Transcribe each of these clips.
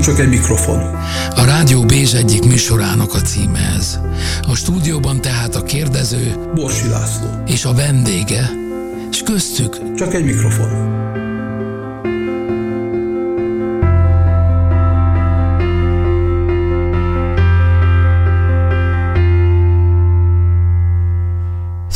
Műsorunk csak egy mikrofon. A Rádió Bézs egyik műsorának a címe ez. A stúdióban tehát a kérdező Borsi László. és a vendége, és köztük Csak egy mikrofon.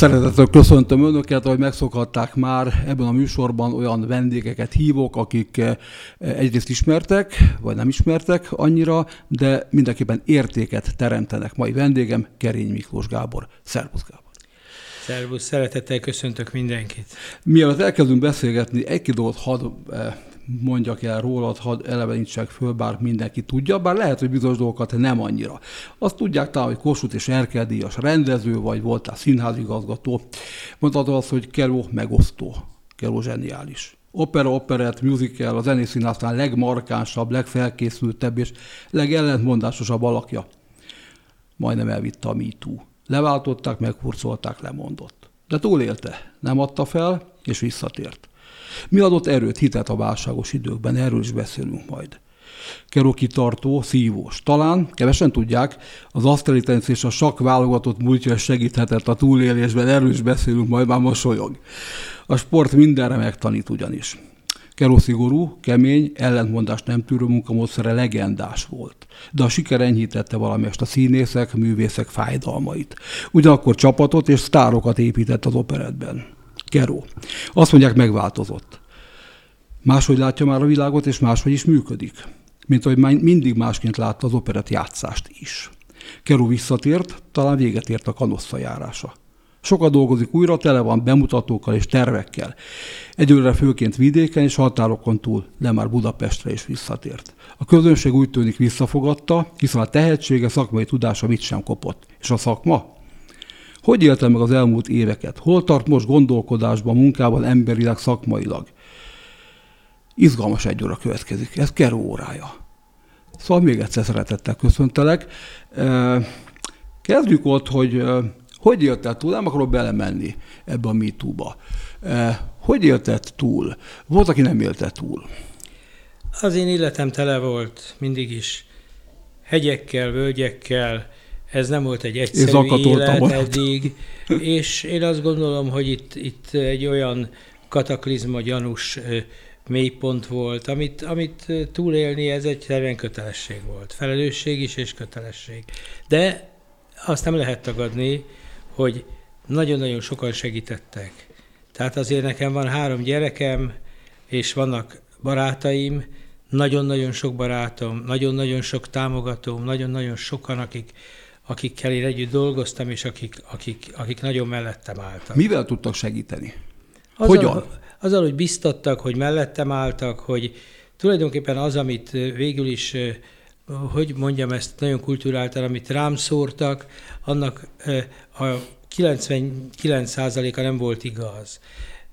Szeretettel köszöntöm Önöket, ahogy megszokhatták már ebben a műsorban olyan vendégeket hívok, akik eh, egyrészt ismertek, vagy nem ismertek annyira, de mindenképpen értéket teremtenek. Mai vendégem Kerény Miklós Gábor. Szervusz Gábor! Szervusz, szeretettel köszöntök mindenkit. Mielőtt elkezdünk beszélgetni, egy dolgot hadd eh, mondjak el rólad, hadd elevenítsek föl, bár mindenki tudja, bár lehet, hogy bizonyos dolgokat nem annyira. Azt tudják talán, hogy Kossuth és Erkel díjas rendező, vagy voltál színházigazgató. Mondtad azt, hogy Keró megosztó, Keró zseniális. Opera, operett, musical, a zenészín aztán legmarkánsabb, legfelkészültebb és legellentmondásosabb alakja. Majdnem elvitte a MeToo. Leváltották, meghurcolták, lemondott. De túlélte, nem adta fel, és visszatért. Mi adott erőt, hitet a válságos időkben? Erről is beszélünk majd. Keró kitartó, szívós. Talán, kevesen tudják, az asztalitenisz és a sakk válogatott múltja segíthetett a túlélésben, erről is beszélünk, majd már mosolyog. A sport mindenre megtanít ugyanis. Keró szigorú, kemény, ellentmondás nem tűrő munkamódszere legendás volt. De a siker enyhítette valamelyest a színészek, művészek fájdalmait. Ugyanakkor csapatot és sztárokat épített az operetben. Keró. Azt mondják, megváltozott. Máshogy látja már a világot, és máshogy is működik. Mint ahogy mindig másként látta az operett játszást is. Keró visszatért, talán véget ért a kanossza járása. Sokat dolgozik újra, tele van bemutatókkal és tervekkel. Egyőre főként vidéken és határokon túl, de már Budapestre is visszatért. A közönség úgy tűnik visszafogadta, hiszen a tehetsége, szakmai tudása mit sem kopott. És a szakma? Hogy élte meg az elmúlt éveket? Hol tart most gondolkodásban, munkában, emberileg, szakmailag? Izgalmas egy óra következik. Ez Keró órája. Szóval még egyszer szeretettel köszöntelek. Kezdjük ott, hogy hogy élted túl, nem akarok belemenni ebbe a MeToo-ba. Hogy élted túl? Volt, aki nem élte túl. Az én életem tele volt mindig is hegyekkel, völgyekkel, ez nem volt egy egyszerű élet eddig, és én azt gondolom, hogy itt, itt egy olyan kataklizma gyanús mélypont volt, amit, amit túlélni ez egyszerűen kötelesség volt. Felelősség is és kötelesség. De azt nem lehet tagadni, hogy nagyon-nagyon sokan segítettek. Tehát azért nekem van három gyerekem, és vannak barátaim, nagyon-nagyon sok barátom, nagyon-nagyon sok támogatóm, nagyon-nagyon sokan, akik, akikkel én együtt dolgoztam, és akik, akik, akik nagyon mellettem álltak. Mivel tudtak segíteni? Azzal, Hogyan? Azzal, hogy biztattak, hogy mellettem álltak, hogy tulajdonképpen az, amit végül is, hogy mondjam ezt nagyon kulturáltan, amit rám szórtak, annak a 99%-a nem volt igaz.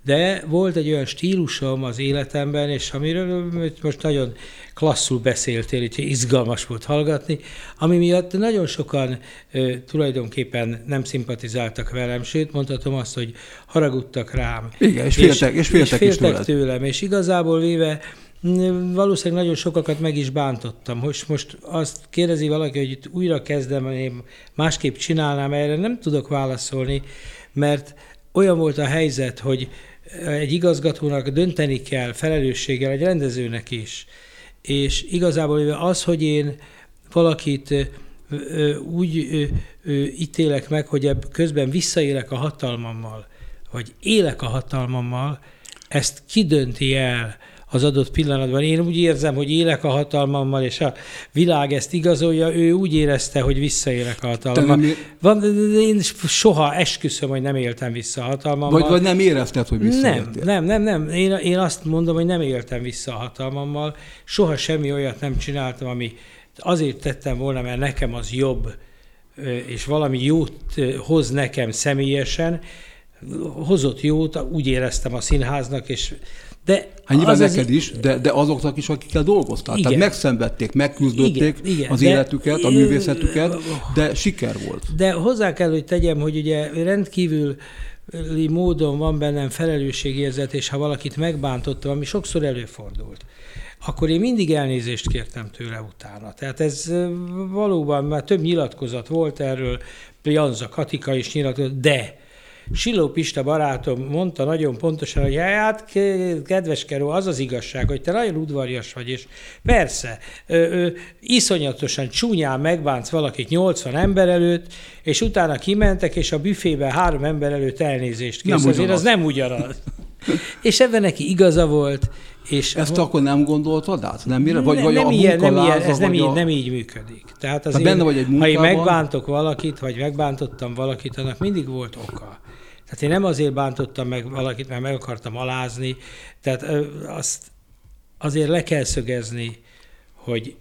De volt egy olyan stílusom az életemben, és amiről most nagyon klasszul beszéltél, úgyhogy izgalmas volt hallgatni, ami miatt nagyon sokan ö, tulajdonképpen nem szimpatizáltak velem, sőt mondhatom azt, hogy haragudtak rám. Igen, és féltek, és, féltek, és féltek is tőlem, és igazából véve valószínűleg nagyon sokakat meg is bántottam. Most, most azt kérdezi valaki, hogy itt újra kezdem, én másképp csinálnám, erre nem tudok válaszolni, mert olyan volt a helyzet, hogy egy igazgatónak dönteni kell felelősséggel, egy rendezőnek is. És igazából az, hogy én valakit úgy ítélek meg, hogy közben visszaélek a hatalmammal, vagy élek a hatalmammal, ezt kidönti el az adott pillanatban. Én úgy érzem, hogy élek a hatalmammal, és a világ ezt igazolja, ő úgy érezte, hogy visszaélek a hatalmammal. Nem... Van, én soha esküszöm, hogy nem éltem vissza a hatalmammal. Vagy, vagy nem érezted, hogy visszaéltél? Nem, nem, nem. nem. Én, én azt mondom, hogy nem éltem vissza a hatalmammal. Soha semmi olyat nem csináltam, ami azért tettem volna, mert nekem az jobb, és valami jót hoz nekem személyesen, hozott jót, úgy éreztem a színháznak, és de hát nyilván az neked az... is, de, de azoknak is, akikkel dolgoztál. Igen. Tehát megszenvedték, megküzdötték igen, igen, az de, életüket, a művészetüket, de siker volt. De hozzá kell, hogy tegyem, hogy ugye rendkívül módon van bennem felelősségérzet, és ha valakit megbántottam, ami sokszor előfordult, akkor én mindig elnézést kértem tőle utána. Tehát ez valóban már több nyilatkozat volt erről, Janza Katika is nyilatkozott, de Siló Pista barátom mondta nagyon pontosan, hogy hát kedves Keró, az az igazság, hogy te nagyon udvarjas vagy, és persze, ö, ö, iszonyatosan csúnyán megbánsz valakit 80 ember előtt, és utána kimentek, és a büfébe három ember előtt elnézést kész. Azért az nem ugyanaz. és ebben neki igaza volt. És Ezt a, akkor nem gondoltad át? Nem, mire? Vagy, ne, vagy nem, a ilyen, nem ilyen, ez nem, így, a... nem így működik. Tehát az én, benne vagy egy munkában... ha én megbántok valakit, vagy megbántottam valakit, annak mindig volt oka. Tehát én nem azért bántottam meg valakit, mert meg akartam alázni, tehát azt azért le kell szögezni, hogy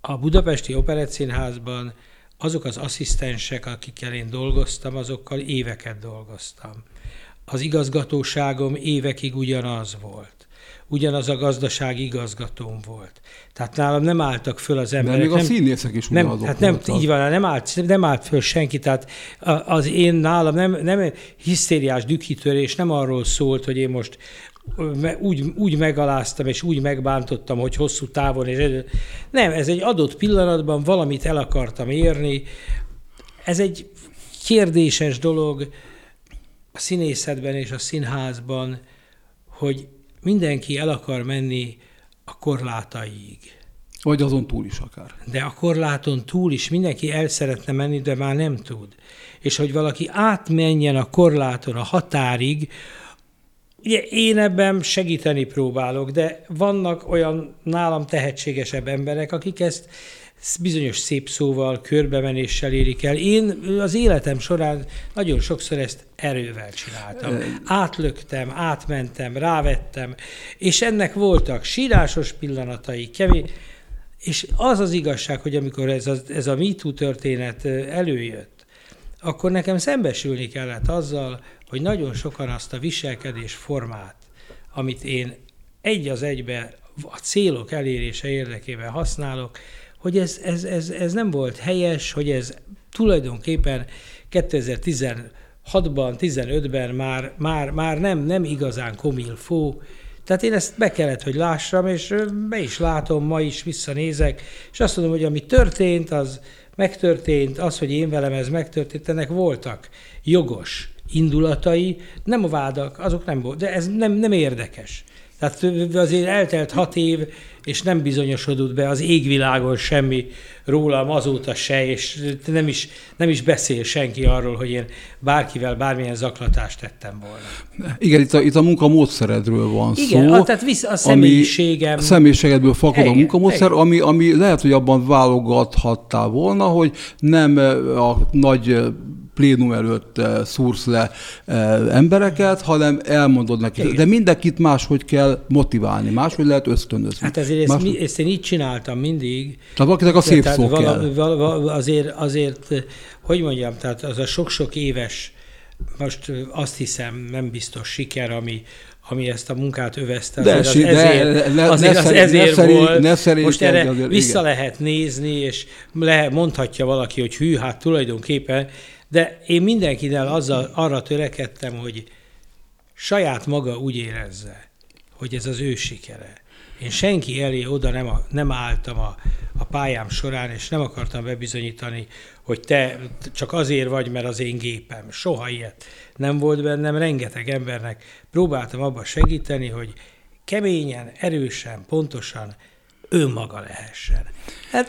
a Budapesti Operettszínházban azok az asszisztensek, akikkel én dolgoztam, azokkal éveket dolgoztam. Az igazgatóságom évekig ugyanaz volt ugyanaz a gazdaság igazgatóm volt. Tehát nálam nem álltak föl az emberek. De még a színészek is nem, hát nem, Így van, nem állt, nem állt föl senki. Tehát az én nálam nem, nem hisztériás dükkitörés nem arról szólt, hogy én most úgy, úgy megaláztam és úgy megbántottam, hogy hosszú távon. És nem, ez egy adott pillanatban valamit el akartam érni. Ez egy kérdéses dolog a színészetben és a színházban, hogy mindenki el akar menni a korlátaig. Vagy azon túl is akár. De a korláton túl is mindenki el szeretne menni, de már nem tud. És hogy valaki átmenjen a korláton, a határig, Ugye én ebben segíteni próbálok, de vannak olyan nálam tehetségesebb emberek, akik ezt bizonyos szép szóval, körbemenéssel érik el. Én az életem során nagyon sokszor ezt erővel csináltam. Átlöktem, átmentem, rávettem, és ennek voltak sírásos pillanatai, kemény, és az az igazság, hogy amikor ez a, ez a MeToo történet előjött, akkor nekem szembesülni kellett azzal, hogy nagyon sokan azt a viselkedés formát, amit én egy az egybe a célok elérése érdekében használok, hogy ez, ez, ez, ez nem volt helyes, hogy ez tulajdonképpen 2016-ban, 15-ben már, már, már nem, nem igazán komilfó, tehát én ezt be kellett, hogy lássam, és be is látom, ma is visszanézek, és azt mondom, hogy ami történt, az megtörtént, az, hogy én velem ez megtörtént, ennek voltak jogos indulatai, nem a vádak, azok nem volt, de ez nem, nem érdekes. Tehát azért eltelt hat év, és nem bizonyosodott be az égvilágon semmi rólam azóta se, és nem is, nem is beszél senki arról, hogy én bárkivel bármilyen zaklatást tettem volna. Igen, itt a, itt a munkamódszeredről van Igen, szó. A, tehát vissza a személyiségem. A személyiségedből fakad igen, a munkamódszer, ami, ami lehet, hogy abban válogathattál volna, hogy nem a nagy plénum előtt eh, szúrsz le eh, embereket, hanem elmondod neki. Igen. De mindenkit máshogy kell motiválni, máshogy lehet ösztönözni. Hát ezért ezt, mi, ezt én így csináltam mindig. Tehát valakinek a szép tehát szó vala, kell. Vala, vala, azért, azért, hogy mondjam, tehát az a sok-sok éves, most azt hiszem nem biztos siker, ami, ami ezt a munkát övezte, de, az ezért, ne, azért ne az ezért ne volt. Ne szerint, Most erre azért, vissza igen. lehet nézni, és le, mondhatja valaki, hogy hű, hát tulajdonképpen de én mindenkinél azzal, arra törekedtem, hogy saját maga úgy érezze, hogy ez az ő sikere. Én senki elé oda nem, a, nem álltam a, a pályám során, és nem akartam bebizonyítani, hogy te csak azért vagy, mert az én gépem. Soha ilyet nem volt bennem. Rengeteg embernek próbáltam abba segíteni, hogy keményen, erősen, pontosan önmaga lehessen. Hát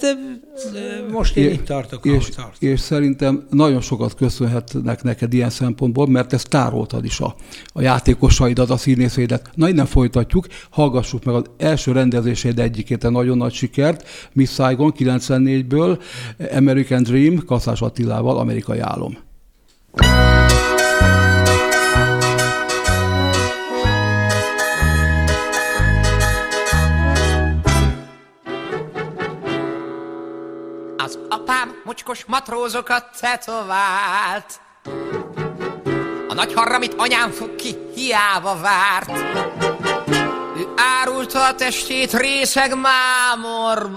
most én é, itt tartok, és, tartok. És szerintem nagyon sokat köszönhetnek neked ilyen szempontból, mert ezt tároltad is a, a játékosaidat, a színészeidet. Na innen folytatjuk, hallgassuk meg az első rendezéséd egyikét, a nagyon nagy sikert, Miss Saigon 94-ből, American Dream, Kaszás Attilával, Amerikai Álom. Mocskos matrózokat tetovált. A nagy harramit anyám fog ki, hiába várt. Ő árulta a testét részeg mámorban.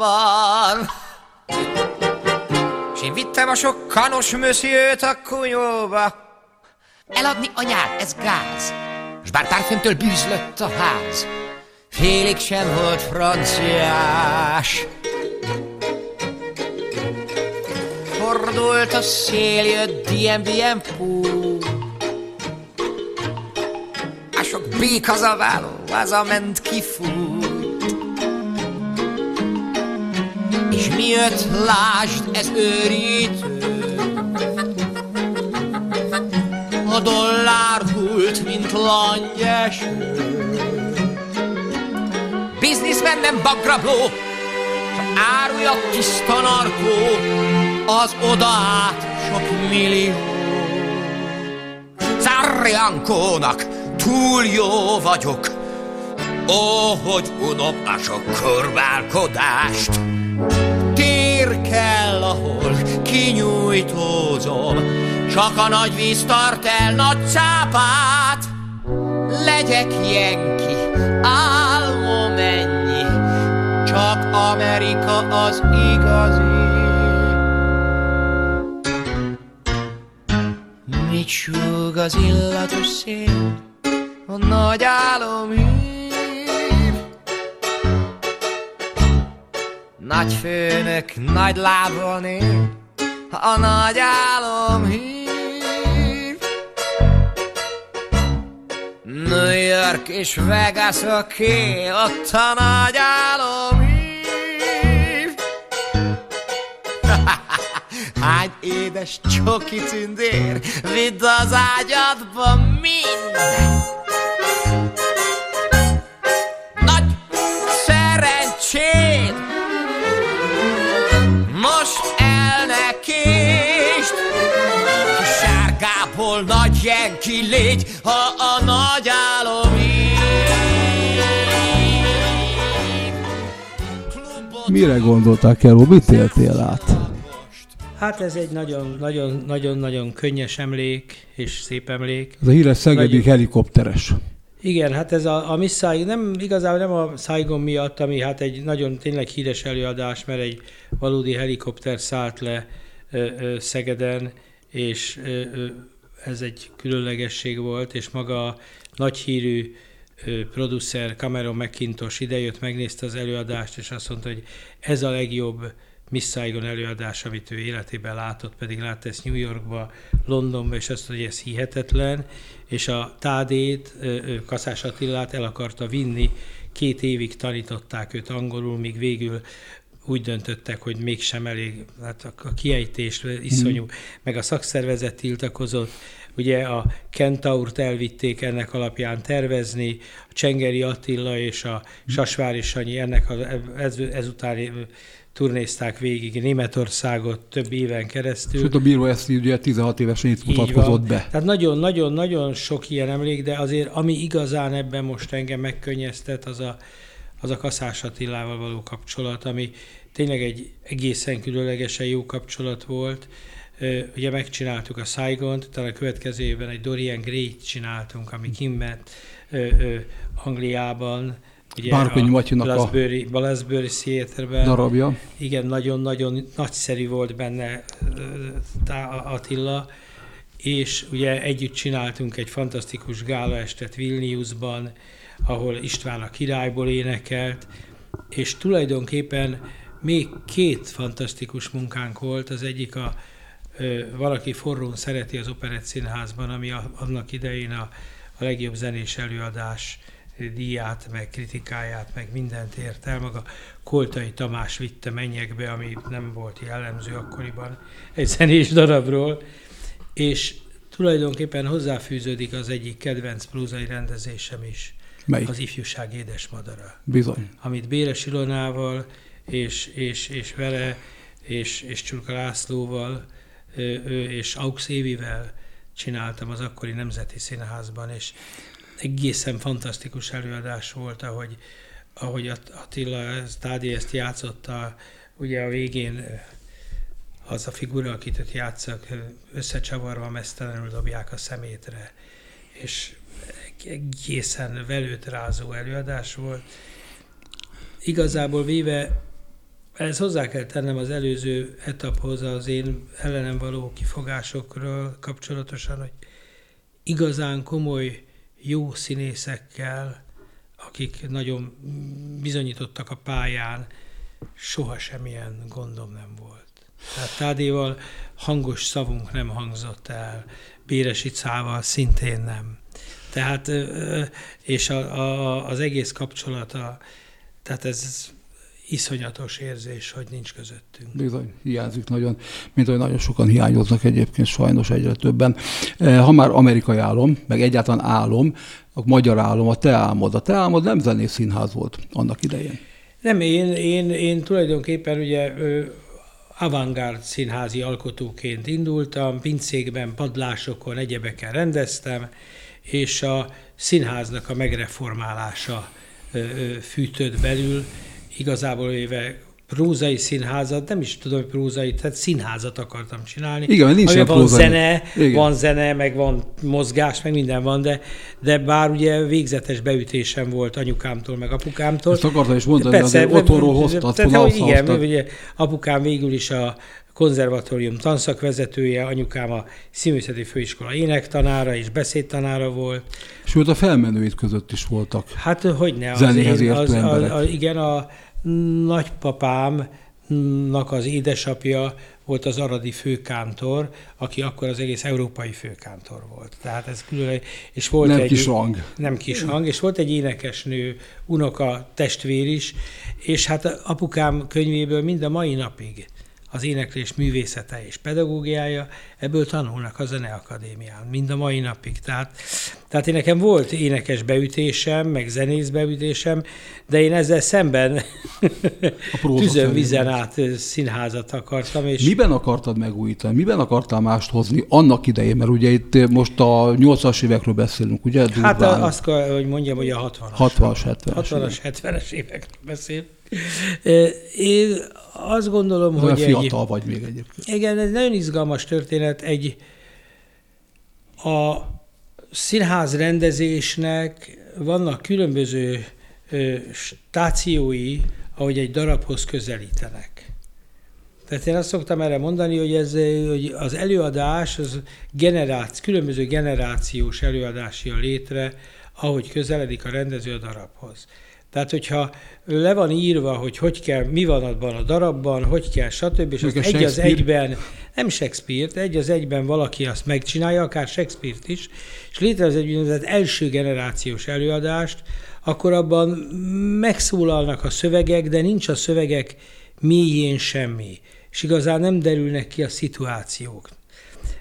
És én vittem a sok kanos mösziőt a kunyóba. Eladni anyát, ez gáz, s bár tárföntől bűzlött a ház, félig sem volt franciás. Fordult a szél, jött diem, diem, pú. A sok bék haza ment kifújt. És mi jött, lásd, ez őrítő. A dollár hult, mint langyeső. Bizniszben nem bagrabló, árulja tiszta narkó, az odaát sok millió. Szárjankónak túl jó vagyok, Ó, hogy unom a sok korbálkodást. Tér kell, ahol kinyújtózom, csak a nagy víz tart el nagy cápát. Legyek jenki, álmom ennyi, csak Amerika az igazi. Mit súg az illatos szél, a nagy álom hív. Nagy főnök, nagy lábon él, a nagy álom hív. New York és Vegas, oké, okay, ott a nagy álom hív. Hány édes csoki tündér, vidd az ágyadba minden. Nagy szerencséd, most elnekést, sárgából nagy jenki légy, ha a nagy álom Mire gondoltál, Keró? Mit éltél át? Hát ez egy nagyon-nagyon-nagyon könnyes emlék, és szép emlék. Ez a híres szegedi Nagyon- helikopteres. Igen, hát ez a, a Miss Saigon, nem igazából nem a Saigon miatt, ami hát egy nagyon tényleg híres előadás, mert egy valódi helikopter szállt le ö, ö, Szegeden, és ö, ö, ez egy különlegesség volt, és maga a nagy hírű ö, producer Cameron McIntosh idejött, megnézte az előadást, és azt mondta, hogy ez a legjobb Miss Saigon előadás, amit ő életében látott, pedig látta ezt New Yorkba, Londonba, és azt hogy ez hihetetlen, és a Tádét, Kaszás Attilát el akarta vinni, két évig tanították őt angolul, míg végül úgy döntöttek, hogy mégsem elég, hát a, kiejtés iszonyú, meg a szakszervezet tiltakozott, ugye a Kentaurt elvitték ennek alapján tervezni, a Csengeri Attila és a Sasvári Sanyi ennek a, ez, ezután turnézták végig Németországot több éven keresztül. Sőt, a bíró ezt ugye 16 évesen itt mutatkozott be. Tehát nagyon-nagyon-nagyon sok ilyen emlék, de azért ami igazán ebben most engem megkönnyeztet, az a, az a Kaszás Attilával való kapcsolat, ami tényleg egy egészen különlegesen jó kapcsolat volt. Ugye megcsináltuk a Saigont, talán a következő évben egy Dorian Gray-t csináltunk, ami ö, Angliában, ugye Bárkonyi Matyinak a Glasbury Theaterben. Darabja. Igen, nagyon-nagyon nagyszerű volt benne Tá- Attila, és ugye együtt csináltunk egy fantasztikus gálaestet Vilniusban, ahol István a királyból énekelt, és tulajdonképpen még két fantasztikus munkánk volt, az egyik a Valaki forrón szereti az Operett Színházban, ami a, annak idején a, a legjobb zenés előadás díját, meg kritikáját, meg mindent ért el. Maga Koltai Tamás vitte mennyekbe, ami nem volt jellemző akkoriban egy zenés darabról, és tulajdonképpen hozzáfűződik az egyik kedvenc prózai rendezésem is, Melyik? az ifjúság édesmadara Bizony. amit Béres Ilonával és, és, és vele és, és Csurka Lászlóval és Aux Évivel csináltam az akkori Nemzeti Színházban, és egészen fantasztikus előadás volt, ahogy, ahogy At- Attila ez- Tádi ezt játszotta, ugye a végén az a figura, akit ott játszak, összecsavarva mesztelenül dobják a szemétre, és egészen velőt rázó előadás volt. Igazából véve, ez hozzá kell tennem az előző etaphoz az én ellenem való kifogásokról kapcsolatosan, hogy igazán komoly, jó színészekkel, akik nagyon bizonyítottak a pályán, soha semmilyen gondom nem volt. Tehát Tádéval hangos szavunk nem hangzott el, Béresi Cával szintén nem. Tehát, és a, a, az egész kapcsolata, tehát ez iszonyatos érzés, hogy nincs közöttünk. Bizony, hiányzik nagyon, mint hogy nagyon sokan hiányoznak egyébként, sajnos egyre többen. Ha már amerikai álom, meg egyáltalán álom, a magyar álom, a te álmod. A te álmod nem zenész színház volt annak idején. Nem, én, én, én tulajdonképpen ugye avantgárd színházi alkotóként indultam, pincékben, padlásokon, egyebeken rendeztem, és a színháznak a megreformálása fűtött belül, igazából éve prózai színházat, nem is tudom, hogy prózai, tehát színházat akartam csinálni. Igen, nincs van prózai. zene, Igen. van zene, meg van mozgás, meg minden van, de, de bár ugye végzetes beütésem volt anyukámtól, meg apukámtól. Ezt akartam is mondani, Persze, azért otthonról hoztad, tehát, Igen, ugye apukám végül is a konzervatórium tanszakvezetője, anyukám a Színművészeti Főiskola énektanára és beszédtanára volt. Sőt, a felmenőit között is voltak. Hát, hogy ne. Az, én, az, az, az, igen, a nagypapámnak az édesapja volt az aradi főkántor, aki akkor az egész európai főkántor volt. Tehát ez külön, és volt nem egy, kis hang. Nem kis hang, és volt egy énekesnő, unoka testvér is, és hát apukám könyvéből mind a mai napig az éneklés művészete és pedagógiája, ebből tanulnak a Zeneakadémián, mind a mai napig. Tehát, tehát én nekem volt énekes beütésem, meg zenész beütésem, de én ezzel szemben tüzön vizen át színházat akartam. És Miben akartad megújítani? Miben akartál mást hozni annak idején? Mert ugye itt most a 80-as évekről beszélünk, ugye? Durván. Hát azt kell, hogy mondjam, hogy a 60-as. 60-as, 70-es. 60-as, 70-es évekről beszél. Én azt gondolom, hogy... fiatal egy, vagy még egyébként. Igen, ez nagyon izgalmas történet. Egy a színház rendezésnek vannak különböző stációi, ahogy egy darabhoz közelítenek. Tehát én azt szoktam erre mondani, hogy, ez, hogy az előadás, az generáció, különböző generációs előadás jön létre, ahogy közeledik a rendező a darabhoz. Tehát, hogyha le van írva, hogy hogy kell, mi van abban a darabban, hogy kell, stb., és az egy az egyben, nem Shakespeare, egy az egyben valaki azt megcsinálja, akár Shakespeare-t is, és létrez egy úgynevezett első generációs előadást, akkor abban megszólalnak a szövegek, de nincs a szövegek mélyén semmi, és igazán nem derülnek ki a szituációk.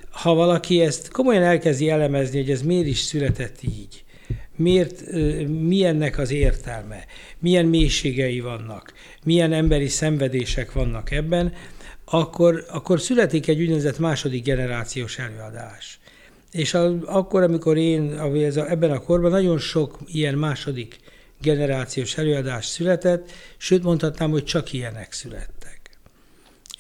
Ha valaki ezt komolyan elkezdi elemezni, hogy ez miért is született így, miért, mi ennek az értelme, milyen mélységei vannak, milyen emberi szenvedések vannak ebben, akkor, akkor születik egy úgynevezett második generációs előadás. És a, akkor, amikor én ez a, ebben a korban nagyon sok ilyen második generációs előadás született, sőt mondhatnám, hogy csak ilyenek születtek.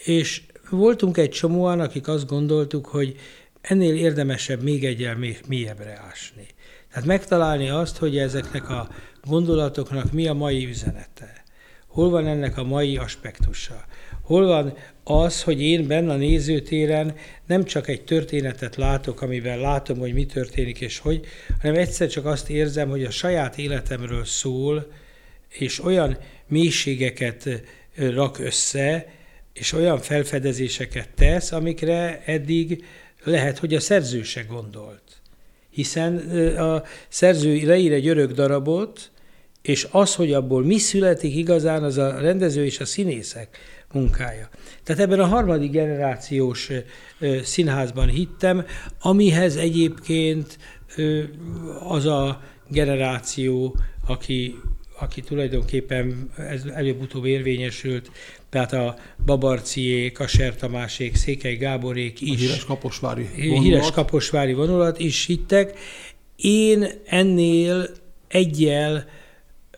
És voltunk egy csomóan, akik azt gondoltuk, hogy ennél érdemesebb még egyel mélyebbre ásni. Tehát megtalálni azt, hogy ezeknek a gondolatoknak mi a mai üzenete. Hol van ennek a mai aspektusa? Hol van az, hogy én benne a nézőtéren nem csak egy történetet látok, amiben látom, hogy mi történik és hogy, hanem egyszer csak azt érzem, hogy a saját életemről szól, és olyan mélységeket rak össze, és olyan felfedezéseket tesz, amikre eddig lehet, hogy a szerző se gondolt hiszen a szerző leír egy örök darabot, és az, hogy abból mi születik igazán, az a rendező és a színészek munkája. Tehát ebben a harmadik generációs színházban hittem, amihez egyébként az a generáció, aki, aki tulajdonképpen ez előbb-utóbb érvényesült, tehát a Babarciék, a Sertamásék, Székely Gáborék is. A híres kaposvári vonulat. Híres kaposvári vonulat is hittek. Én ennél egyel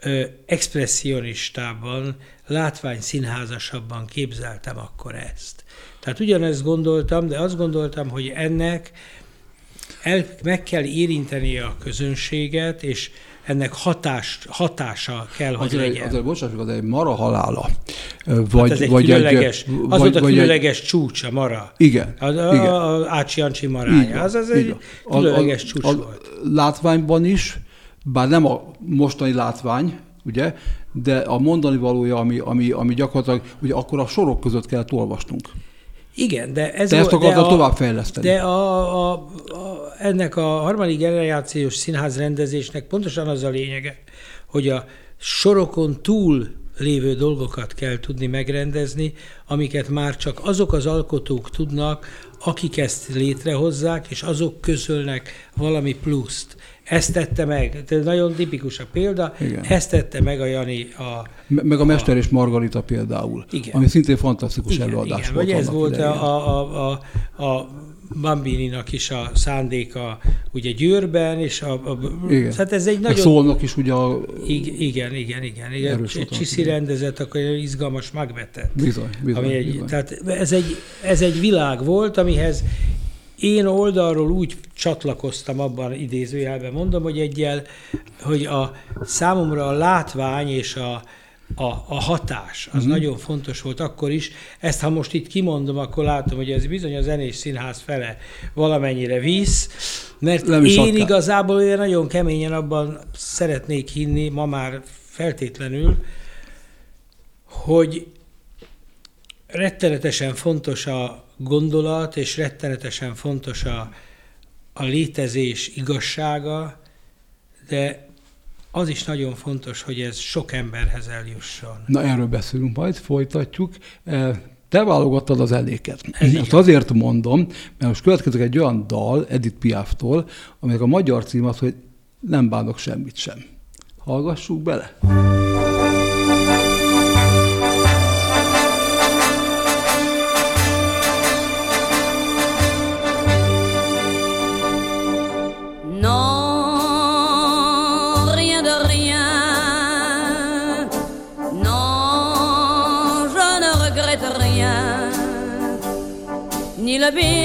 ö, expressionistában, látvány színházasabban képzeltem akkor ezt. Tehát ugyanezt gondoltam, de azt gondoltam, hogy ennek el, meg kell érinteni a közönséget, és ennek hatás, hatása kell, hogy azért, legyen. Azért, bocsássuk, az egy mara halála Vagy, hát ez egy vagy különleges, egy, az vagy, volt a különleges egy, csúcs, a mara. Igen. A, a, igen. a Ácsi Jancsi marája. Az, az egy a, különleges a, csúcs a, volt. A látványban is, bár nem a mostani látvány, ugye, de a mondani valója, ami, ami, ami gyakorlatilag, ugye akkor a sorok között kellett olvasnunk. Igen, de ez Te ezt akartad továbbfejleszteni. De a, a, a, ennek a harmadik generációs színház rendezésnek pontosan az a lényege, hogy a sorokon túl lévő dolgokat kell tudni megrendezni, amiket már csak azok az alkotók tudnak, akik ezt létrehozzák, és azok közölnek valami pluszt. Ezt tette meg, ez nagyon tipikus a példa, Igen. ezt tette meg a Jani a, Me- Meg a Mester és Margarita például, Igen. ami szintén fantasztikus igen, előadás igen, volt. Vagy ez volt idején. a, a, a, a, a Bambininak is a szándéka ugye Győrben, és a, a Igen. hát ez egy Meg nagyon... Szolnok is ugye a... Igen, igen, igen, igen. igen. Csiszi rendezett, akkor egy izgalmas magvetet. Bizony, bizony, Ami egy, bizony. tehát ez egy, ez egy világ volt, amihez én oldalról úgy csatlakoztam abban idézőjelben, mondom, hogy egyel, hogy a számomra a látvány és a, a, a hatás, az uh-huh. nagyon fontos volt akkor is. Ezt ha most itt kimondom, akkor látom, hogy ez bizony a zenés színház fele valamennyire visz, mert Nem én adták. igazából olyan nagyon keményen abban szeretnék hinni, ma már feltétlenül, hogy rettenetesen fontos a gondolat, és rettenetesen fontos a, a létezés igazsága, de az is nagyon fontos, hogy ez sok emberhez eljusson. Na erről beszélünk majd, folytatjuk. Eh, Te válogattad az eléket. Ez Ezt azért mondom, mert most következik egy olyan dal Edith Piaftól, aminek a magyar cím az, hogy nem bánok semmit sem. Hallgassuk bele. Non, Ni le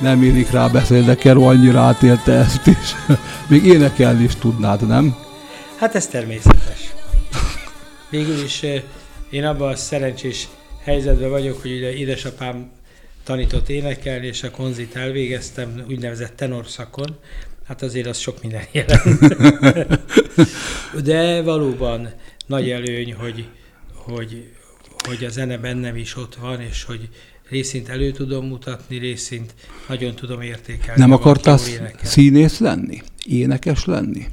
Nem illik rá beszélni, de Kero annyira átélte ezt is. Még énekelni is tudnád, nem? Hát ez természetes. Végül is én abban a szerencsés helyzetben vagyok, hogy ugye édesapám tanított énekelni, és a konzit elvégeztem úgynevezett tenorszakon. Hát azért az sok minden jelent. De valóban nagy előny, hogy, hogy, hogy a zene bennem is ott van, és hogy részint elő tudom mutatni, részint nagyon tudom értékelni. Nem akartál színész lenni? Énekes lenni?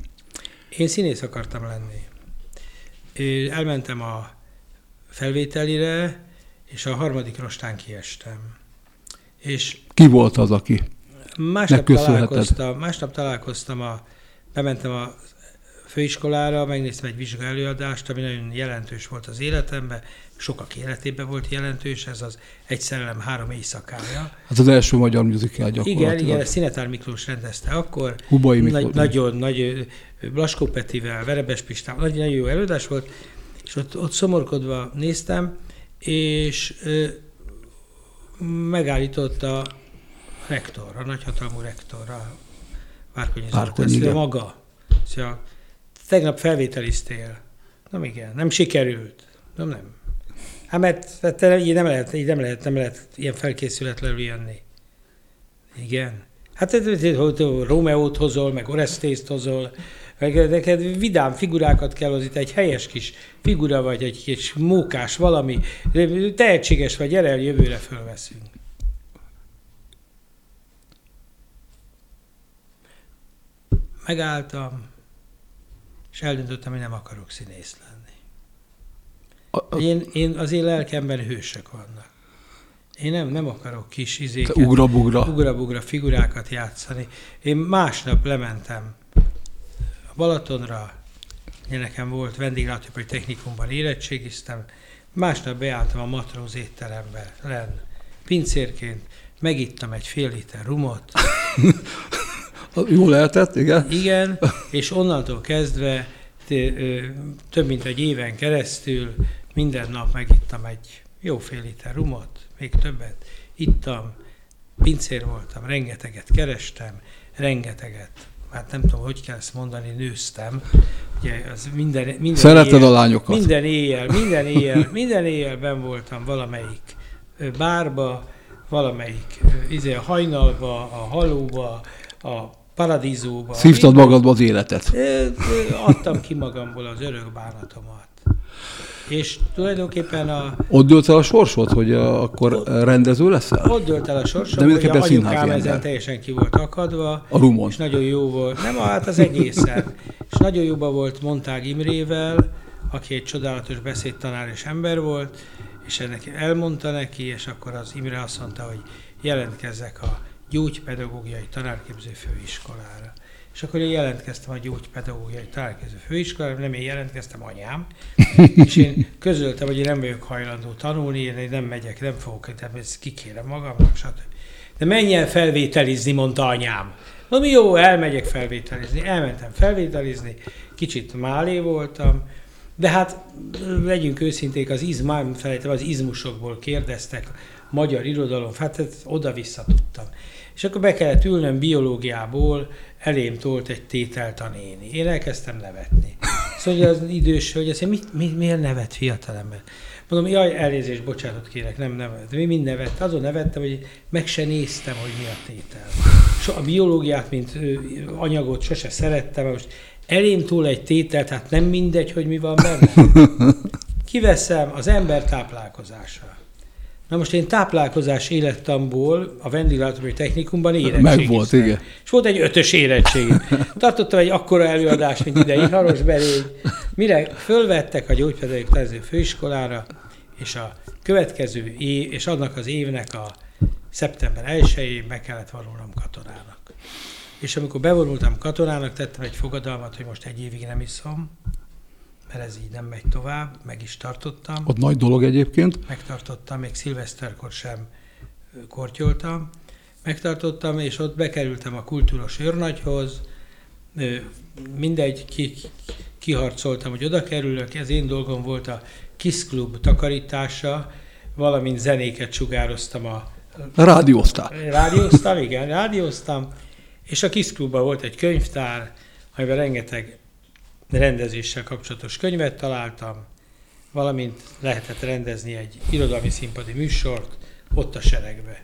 Én színész akartam lenni. Én elmentem a felvételire, és a harmadik rostán kiestem. És Ki volt az, aki? másnap találkoztam, másnap találkoztam a, bementem a főiskolára, megnéztem egy vizsgaelőadást, ami nagyon jelentős volt az életemben, sokak életében volt jelentős, ez az Egy szerelem három éjszakája. Hát az első magyar musical gyakorlatilag. Igen, igen, Szinetár Miklós rendezte akkor. Hubai Miklós. Nagy, nagyon nagy, Blaskó Petivel, Verebes Pistával, nagyon, nagyon jó előadás volt, és ott, ott szomorkodva néztem, és ö, megállított a rektor, a nagyhatalmú rektor, a Várkonyi Zoltán, maga. Szóval tegnap felvételiztél. Nem igen, nem sikerült. Nem, nem. Hát mert te így nem lehet, így nem lehet, nem lehet ilyen felkészületlenül jönni. Igen. Hát te Rómeót hozol, meg Oresztészt hozol, meg neked vidám figurákat kell hozni, te egy helyes kis figura vagy, egy kis mókás valami, tehetséges vagy, gyere el, jövőre fölveszünk. Megálltam, és eldöntöttem, hogy nem akarok színész lenni. A- a- Én, én az én lelkemben hősök vannak. Én nem, nem akarok kis izéket, ugra-bugra. ugra-bugra figurákat játszani. Én másnap lementem a Balatonra, én nekem volt vendéglátóipari technikumban érettségiztem, másnap beálltam a matróz étterembe, len, pincérként, megittam egy fél liter rumot, Jó lehetett, igen? igen, és onnantól kezdve több mint egy éven keresztül minden nap megittam egy jó fél liter rumot, még többet. Ittam, pincér voltam, rengeteget kerestem, rengeteget, hát nem tudom, hogy kell ezt mondani, nőztem. Ugye az minden, minden Szeretted éjjel, a lányokat? Minden éjjel, minden éjjel, minden éjjel ben voltam valamelyik bárba, valamelyik izé, a hajnalba, a halóba, a paradízóba. Szívtad magadba az életet. Adtam ki magamból az örök bánatomat. És tulajdonképpen a, Ott dőlt el a sorsod, hogy uh, akkor rendező leszel? ott dölt el a De sorsom, hogy a anyukám ezen teljesen ki volt akadva, A rumon. és nagyon jó volt. Nem, hát az egészen. És nagyon jóba volt Montág Imrével, aki egy csodálatos beszédtanár és ember volt, és ennek elmondta neki, és akkor az Imre azt mondta, hogy jelentkezzek a gyógypedagógiai tanárképző főiskolára. És akkor én jelentkeztem a gyógypedagógiai tanárképző főiskolára, nem én jelentkeztem, anyám, és én közöltem, hogy én nem vagyok hajlandó tanulni, én nem megyek, nem fogok, de ezt kikérem magamnak, stb. De menj el felvételizni, mondta anyám. Mondom, jó, elmegyek felvételizni. Elmentem felvételizni, kicsit málé voltam, de hát legyünk őszinték, az izmám, felejtem, az izmusokból kérdeztek, magyar irodalom, hát ezt oda-vissza tudtam. És akkor be kellett ülnöm biológiából, elém tolt egy tételt a néni. Én elkezdtem nevetni. Szóval az idős, hogy azt mondja, mit, mit, miért nevet fiatalember? Mondom, jaj, elnézést, bocsánatot kérek, nem nevet. Mi mind nevett? Azon nevettem, hogy meg se néztem, hogy mi a tétel. So, a biológiát, mint anyagot sose szerettem, most elém túl egy tétel, tehát nem mindegy, hogy mi van benne. Kiveszem az ember táplálkozása. Na most én táplálkozás élettamból a vendéglátóipari technikumban érettségiztem. Meg volt, igen. És volt egy ötös érettségim. Tartottam egy akkora előadást, mint ide Iharos Berény. Mire fölvettek a gyógypedagógiai tanározó főiskolára, és a következő év, és annak az évnek a szeptember 1 meg kellett vonulnom katonának. És amikor bevonultam katonának, tettem egy fogadalmat, hogy most egy évig nem iszom, mert ez így nem megy tovább, meg is tartottam. Ott nagy dolog egyébként. megtartottam, még szilveszterkor sem kortyoltam, megtartottam, és ott bekerültem a kultúros őrnagyhoz, mindegy, ki, kiharcoltam, hogy oda kerülök, ez én dolgom volt a Kiss Club takarítása, valamint zenéket sugároztam a Rádióztál. Rádióztam, igen, rádióztam, és a Kiss Clubban volt egy könyvtár, amiben rengeteg rendezéssel kapcsolatos könyvet találtam, valamint lehetett rendezni egy irodalmi színpadi műsort ott a seregbe.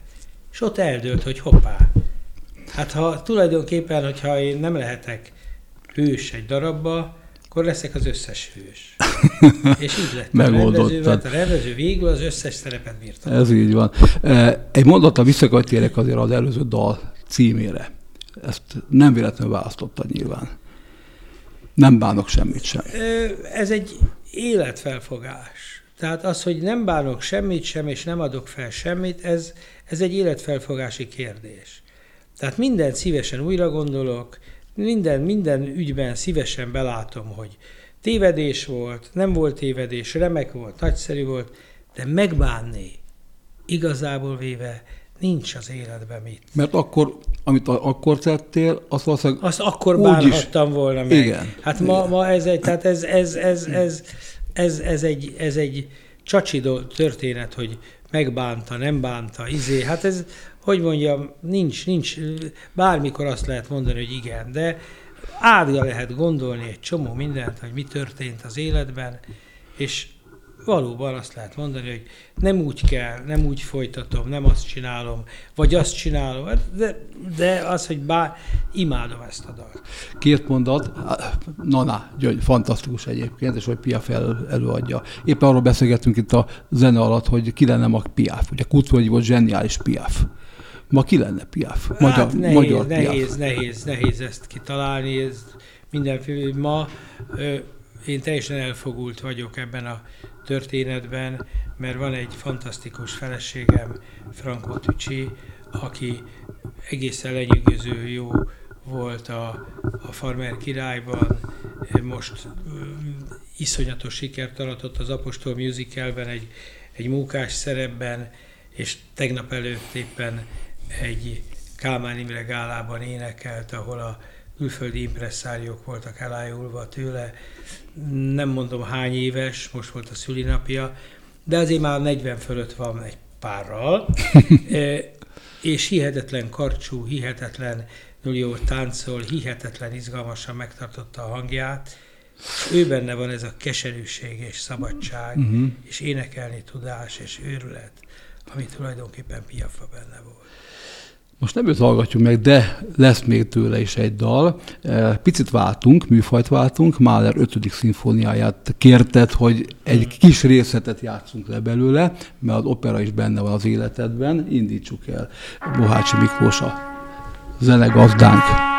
És ott eldőlt, hogy hoppá, hát ha tulajdonképpen, hogyha én nem lehetek hős egy darabba, akkor leszek az összes hős. És így lett a Megoldottad. rendező, mert a rendező végül az összes szerepet bírta. Ez így van. E, Egy mondattal vissza kell térek azért az előző dal címére. Ezt nem véletlenül választottad nyilván. Nem bánok semmit sem. Ez egy életfelfogás. Tehát az, hogy nem bánok semmit sem, és nem adok fel semmit, ez, ez egy életfelfogási kérdés. Tehát mindent szívesen újra gondolok, minden, minden ügyben szívesen belátom, hogy tévedés volt, nem volt tévedés, remek volt, nagyszerű volt, de megbánni igazából véve nincs az életben mit. Mert akkor, amit akkor tettél, azt valószínűleg Azt akkor bánhattam volna meg. Igen. Hát ma, ma ez egy, tehát ez, ez, ez, ez, ez, ez, egy, ez egy csacsi történet, hogy megbánta, nem bánta, izé. Hát ez, hogy mondjam, nincs, nincs, bármikor azt lehet mondani, hogy igen, de átja lehet gondolni egy csomó mindent, hogy mi történt az életben, és valóban azt lehet mondani, hogy nem úgy kell, nem úgy folytatom, nem azt csinálom, vagy azt csinálom, de, de az, hogy bár imádom ezt a dalt. Két mondat, Nana Gyöngy, fantasztikus egyébként, és hogy Piaf el, előadja. Éppen arról beszélgettünk itt a zene alatt, hogy ki lenne ma Piaf. Ugye Kutvölgyi volt zseniális Piaf. Ma ki lenne Piaf? Magyar, hát nehéz, magyar nehéz, Piaf. nehéz, nehéz ezt kitalálni. Ez mindenféle, ma ö, én teljesen elfogult vagyok ebben a történetben, mert van egy fantasztikus feleségem, Franco Tücsi, aki egészen lenyűgöző jó volt a, a Farmer királyban, most iszonyatos sikert aratott az Apostol musicalben, egy, egy mókás szerepben, és tegnap előtt éppen egy Kálmán Imre gálában énekelt, ahol a külföldi impresszáriók voltak elájulva tőle. Nem mondom hány éves, most volt a szülinapja, de azért már 40 fölött van egy párral, e, és hihetetlen karcsú, hihetetlen jól táncol, hihetetlen izgalmasan megtartotta a hangját, ő benne van ez a keserűség és szabadság, uh-huh. és énekelni tudás és őrület, ami tulajdonképpen Piafa benne volt. Most nem őt hallgatjuk meg, de lesz még tőle is egy dal. E, picit váltunk, műfajt váltunk, Mahler 5. szimfóniáját kérted, hogy egy kis részletet játszunk le belőle, mert az opera is benne van az életedben. Indítsuk el Bohácsi Miklós a zenegazdánk. ettől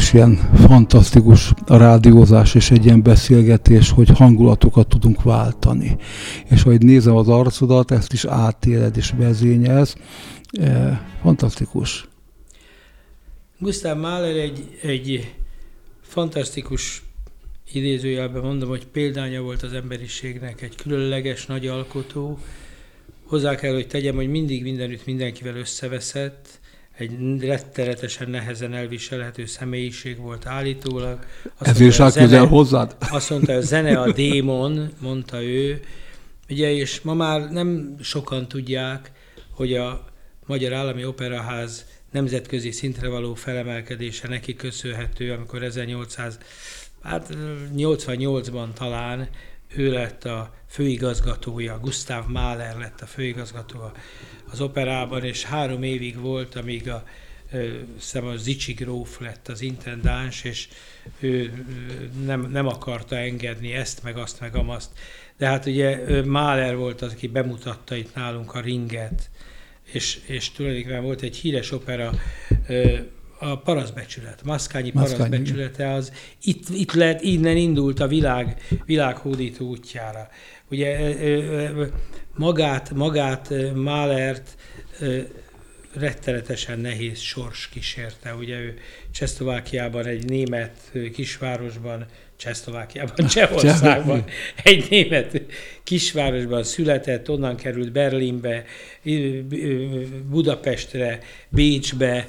is ilyen fantasztikus a rádiózás és egy ilyen beszélgetés, hogy hangulatokat tudunk váltani. És ahogy nézem az arcodat, ezt is átéled és vezényelsz. E, fantasztikus. Gustav Mahler egy, egy fantasztikus idézőjelben mondom, hogy példánya volt az emberiségnek, egy különleges nagy alkotó. Hozzá kell, hogy tegyem, hogy mindig mindenütt mindenkivel összeveszett, egy rettenetesen nehezen elviselhető személyiség volt állítólag. Azt Ezért is közel hozzád? Azt mondta, hogy a zene a démon, mondta ő. Ugye, és ma már nem sokan tudják, hogy a Magyar Állami Operaház nemzetközi szintre való felemelkedése neki köszönhető, amikor 1888-ban hát talán ő lett a főigazgatója, Gustav Mahler lett a főigazgatója az operában, és három évig volt, amíg a, hiszem a Zicsi gróf lett az intendáns, és ő nem, nem akarta engedni ezt, meg azt, meg amazt. De hát ugye Mahler volt az, aki bemutatta itt nálunk a ringet, és, és tulajdonképpen volt egy híres opera, a paraszbecsület, Maszkányi paraszbecsülete az itt, itt lehet, innen indult a világ, világhódító útjára. Ugye magát, magát Málert rettenetesen nehéz sors kísérte. Ugye ő Csehszlovákiában egy német kisvárosban, Csehszlovákiában, Csehországban, egy német kisvárosban született, onnan került Berlinbe, Budapestre, Bécsbe,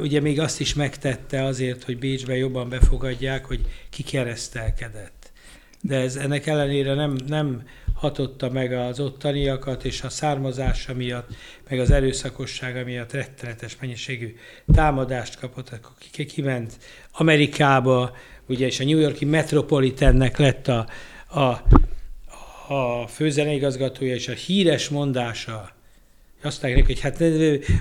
ugye még azt is megtette azért, hogy Bécsbe jobban befogadják, hogy kikeresztelkedett. De ez ennek ellenére nem, nem hatotta meg az ottaniakat, és a származása miatt, meg az erőszakossága miatt rettenetes mennyiségű támadást kapott, akkor ki- kiment Amerikába, ugye, és a New Yorki Metropolitannek lett a, a, a főzeneigazgatója, és a híres mondása, azt mondják hogy hát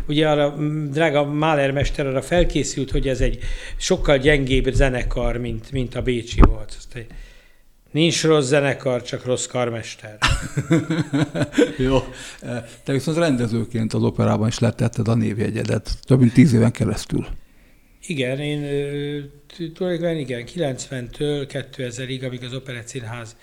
ugye arra, m, drága Mahler mester arra felkészült, hogy ez egy sokkal gyengébb zenekar, mint, mint a Bécsi volt. Azt mondja, Nincs rossz zenekar, csak rossz karmester. Jó. Te viszont rendezőként az operában is letetted a névjegyedet, több mint tíz éven keresztül. Igen, én tulajdonképpen igen, 90-től 2000-ig, amíg az Operett Színház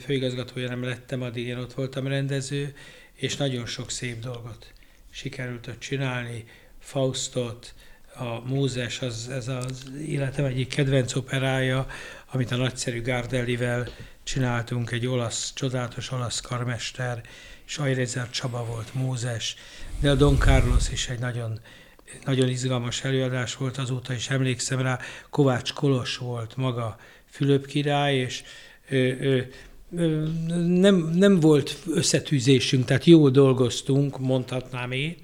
főigazgatója nem lettem, addig én ott voltam rendező, és nagyon sok szép dolgot sikerült ott csinálni. Faustot, a Mózes, az, ez az életem egyik kedvenc operája, amit a nagyszerű Gardellivel csináltunk, egy olasz, csodálatos olasz karmester, és Ajrézer Csaba volt Mózes, de a Don Carlos is egy nagyon nagyon izgalmas előadás volt, azóta is emlékszem rá, Kovács Kolos volt maga Fülöp király, és ö, ö, nem, nem volt összetűzésünk, tehát jól dolgoztunk, mondhatnám én,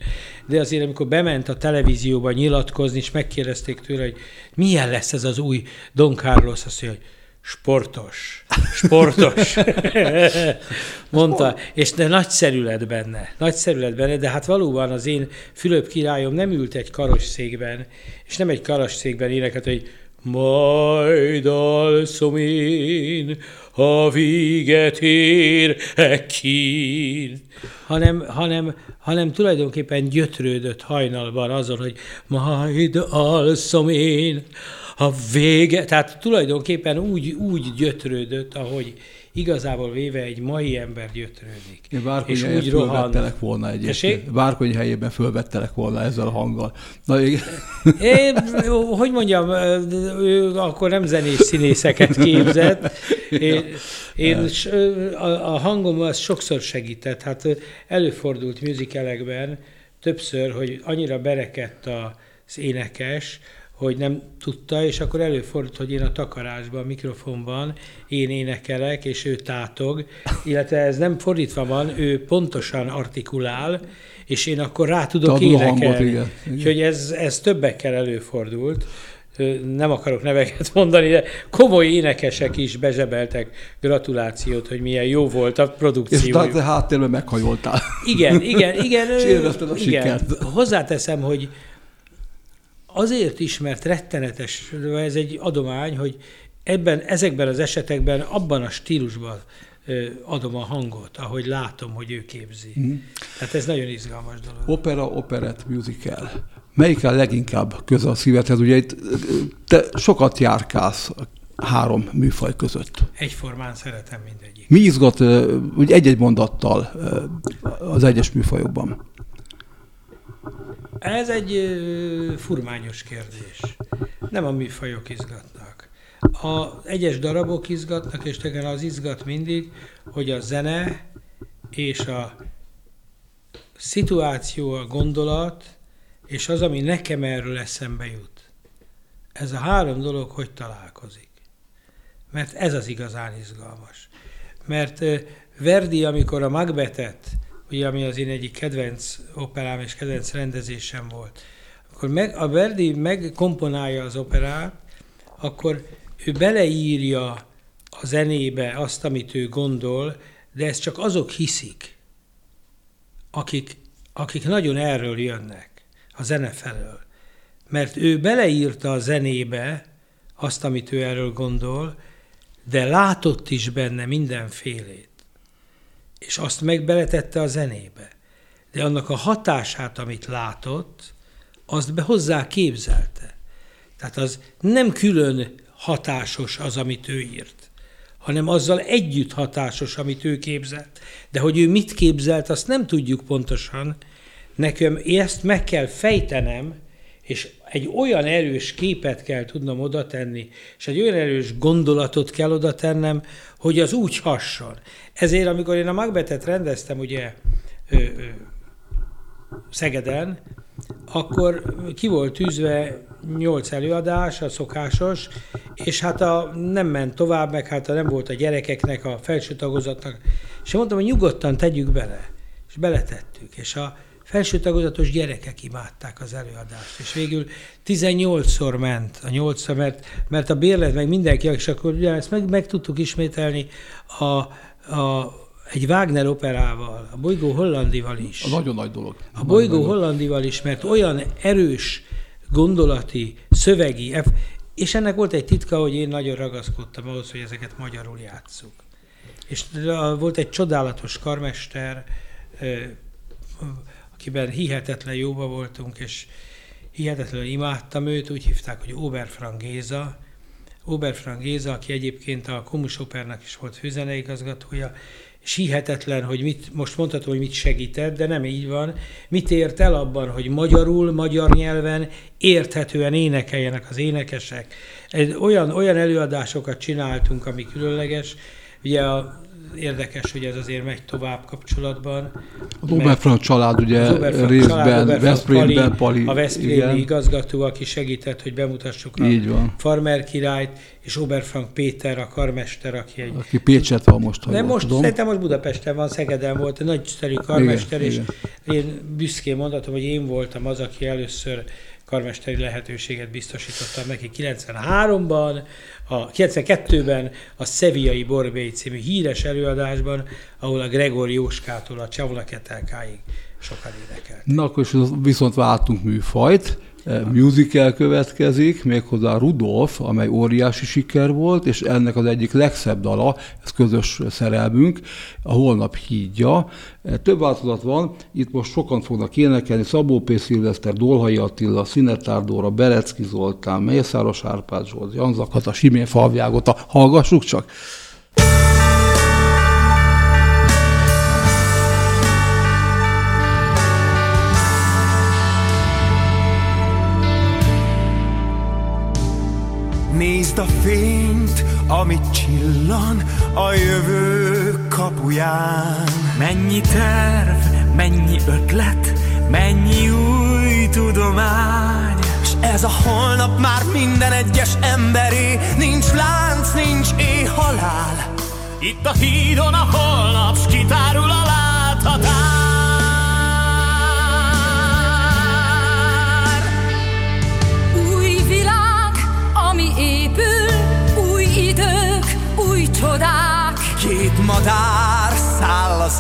de azért amikor bement a televízióba nyilatkozni, és megkérdezték tőle, hogy milyen lesz ez az új Don Carlos, azt mondja, hogy sportos, sportos, mondta, és de nagyszerű lett benne, nagyszerű lett benne, de hát valóban az én Fülöp királyom nem ült egy karosszékben, és nem egy karosszékben énekelt, hogy majd alszom én, ha véget ér e kín, hanem, hanem, hanem tulajdonképpen gyötrődött hajnalban azon, hogy majd alszom én, a vége, tehát tulajdonképpen úgy, úgy gyötrődött, ahogy igazából véve egy mai ember gyötrődik. Én Várkonyi és úgy rohan. volna egyébként. Várkonyi helyében fölvettelek volna ezzel a hanggal. Na, igen. Én, hogy mondjam, ő akkor nem zenés színészeket képzett. Én, én a, a hangom az sokszor segített. Hát előfordult musicalekben többször, hogy annyira berekedt az énekes, hogy nem tudta, és akkor előfordult, hogy én a takarásban, a mikrofonban én énekelek, és ő tátog, illetve ez nem fordítva van, ő pontosan artikulál, és én akkor rá tudok adod a hangot, énekelni. igen. Úgyhogy ez, ez többekkel előfordult. Nem akarok neveket mondani, de komoly énekesek is bezsebeltek gratulációt, hogy milyen jó volt a És produkció. te, te háttérben meghajoltál. Igen, igen, igen. És élvezted a igen. sikert. Hozzáteszem, hogy azért is, mert rettenetes, ez egy adomány, hogy ebben, ezekben az esetekben abban a stílusban adom a hangot, ahogy látom, hogy ő képzi. Mm. Tehát ez nagyon izgalmas dolog. Opera, operett, musical. Melyik a leginkább köze a szívedhez? Ugye itt te sokat járkálsz a három műfaj között. Egyformán szeretem mindegyik. Mi izgat úgy egy-egy mondattal az egyes műfajokban? Ez egy ö, furmányos kérdés. Nem a műfajok izgatnak. A egyes darabok izgatnak, és tegen az izgat mindig, hogy a zene és a szituáció, a gondolat, és az, ami nekem erről eszembe jut. Ez a három dolog hogy találkozik. Mert ez az igazán izgalmas. Mert Verdi, amikor a Macbethet, ugye, ami az én egyik kedvenc operám és kedvenc rendezésem volt, akkor meg, a Verdi megkomponálja az operát, akkor ő beleírja a zenébe azt, amit ő gondol, de ezt csak azok hiszik, akik, akik nagyon erről jönnek, a zene felől. Mert ő beleírta a zenébe azt, amit ő erről gondol, de látott is benne mindenfélét. És azt meg beletette a zenébe. De annak a hatását, amit látott, azt be hozzá képzelte. Tehát az nem külön hatásos az, amit ő írt, hanem azzal együtt hatásos, amit ő képzelt. De hogy ő mit képzelt, azt nem tudjuk pontosan. Nekem ezt meg kell fejtenem, és egy olyan erős képet kell tudnom oda tenni, és egy olyan erős gondolatot kell oda tennem, hogy az úgy hasson. Ezért, amikor én a Macbethet rendeztem, ugye ö, ö, Szegeden, akkor ki volt tűzve nyolc előadás, a szokásos, és hát a, nem ment tovább, meg hát a, nem volt a gyerekeknek, a felső tagozatnak. És mondtam, hogy nyugodtan tegyük bele. És beletettük. És a felső tagozatos gyerekek imádták az előadást. És végül 18-szor ment a 8 mert, mert a bérlet meg mindenki, és akkor ugye ezt meg, meg tudtuk ismételni a, a egy Wagner operával, a Bolygó Hollandival is. A nagyon nagy dolog. A Bolygó Hollandival is, mert olyan erős gondolati, szövegi, és ennek volt egy titka, hogy én nagyon ragaszkodtam ahhoz, hogy ezeket magyarul játsszuk. És volt egy csodálatos karmester, akiben hihetetlen jóba voltunk, és hihetetlenül imádtam őt, úgy hívták, hogy Oberfrank Géza. Oberfrank Géza, aki egyébként a Komus Opernak is volt főzeneigazgatója, és hihetetlen, hogy mit, most mondhatom, hogy mit segített, de nem így van. Mit ért el abban, hogy magyarul, magyar nyelven érthetően énekeljenek az énekesek. Olyan, olyan előadásokat csináltunk, ami különleges. Ugye a érdekes, hogy ez azért megy tovább kapcsolatban. Az Oberfrank család ugye részben, Veszprémben, Pali, a Veszprémi igazgató, aki segített, hogy bemutassuk a Így van. Farmer királyt, és Oberfrank Péter, a karmester, aki egy... Aki Pécset van most. Nem, most, tudom. szerintem most Budapesten van, Szegeden volt, egy nagyszerű karmester, igen, és igen. én büszkén mondhatom, hogy én voltam az, aki először karmesteri lehetőséget biztosítottam neki 93-ban, a 92-ben a Szeviai Borbély című híres előadásban, ahol a Gregor Jóskától a Csavla Ketelkáig sokan énekelt. Na akkor viszont váltunk műfajt, musical következik, méghozzá Rudolf, amely óriási siker volt, és ennek az egyik legszebb dala, ez közös szerelmünk, a Holnap hídja. Több változat van, itt most sokan fognak énekelni, Szabó P. Szilveszter, Dolhai Attila, Szinetár Dóra, Berecki Zoltán, Mészáros Árpád Zsolt, Janzakat, a Simén Falviágot, hallgassuk csak! Nézd a fényt, amit csillan a jövő kapuján. Mennyi terv, mennyi ötlet, mennyi új tudomány. És ez a holnap már minden egyes emberé, nincs lánc, nincs éjhalál. Itt a hídon a holnap, s kitárul a láthatás.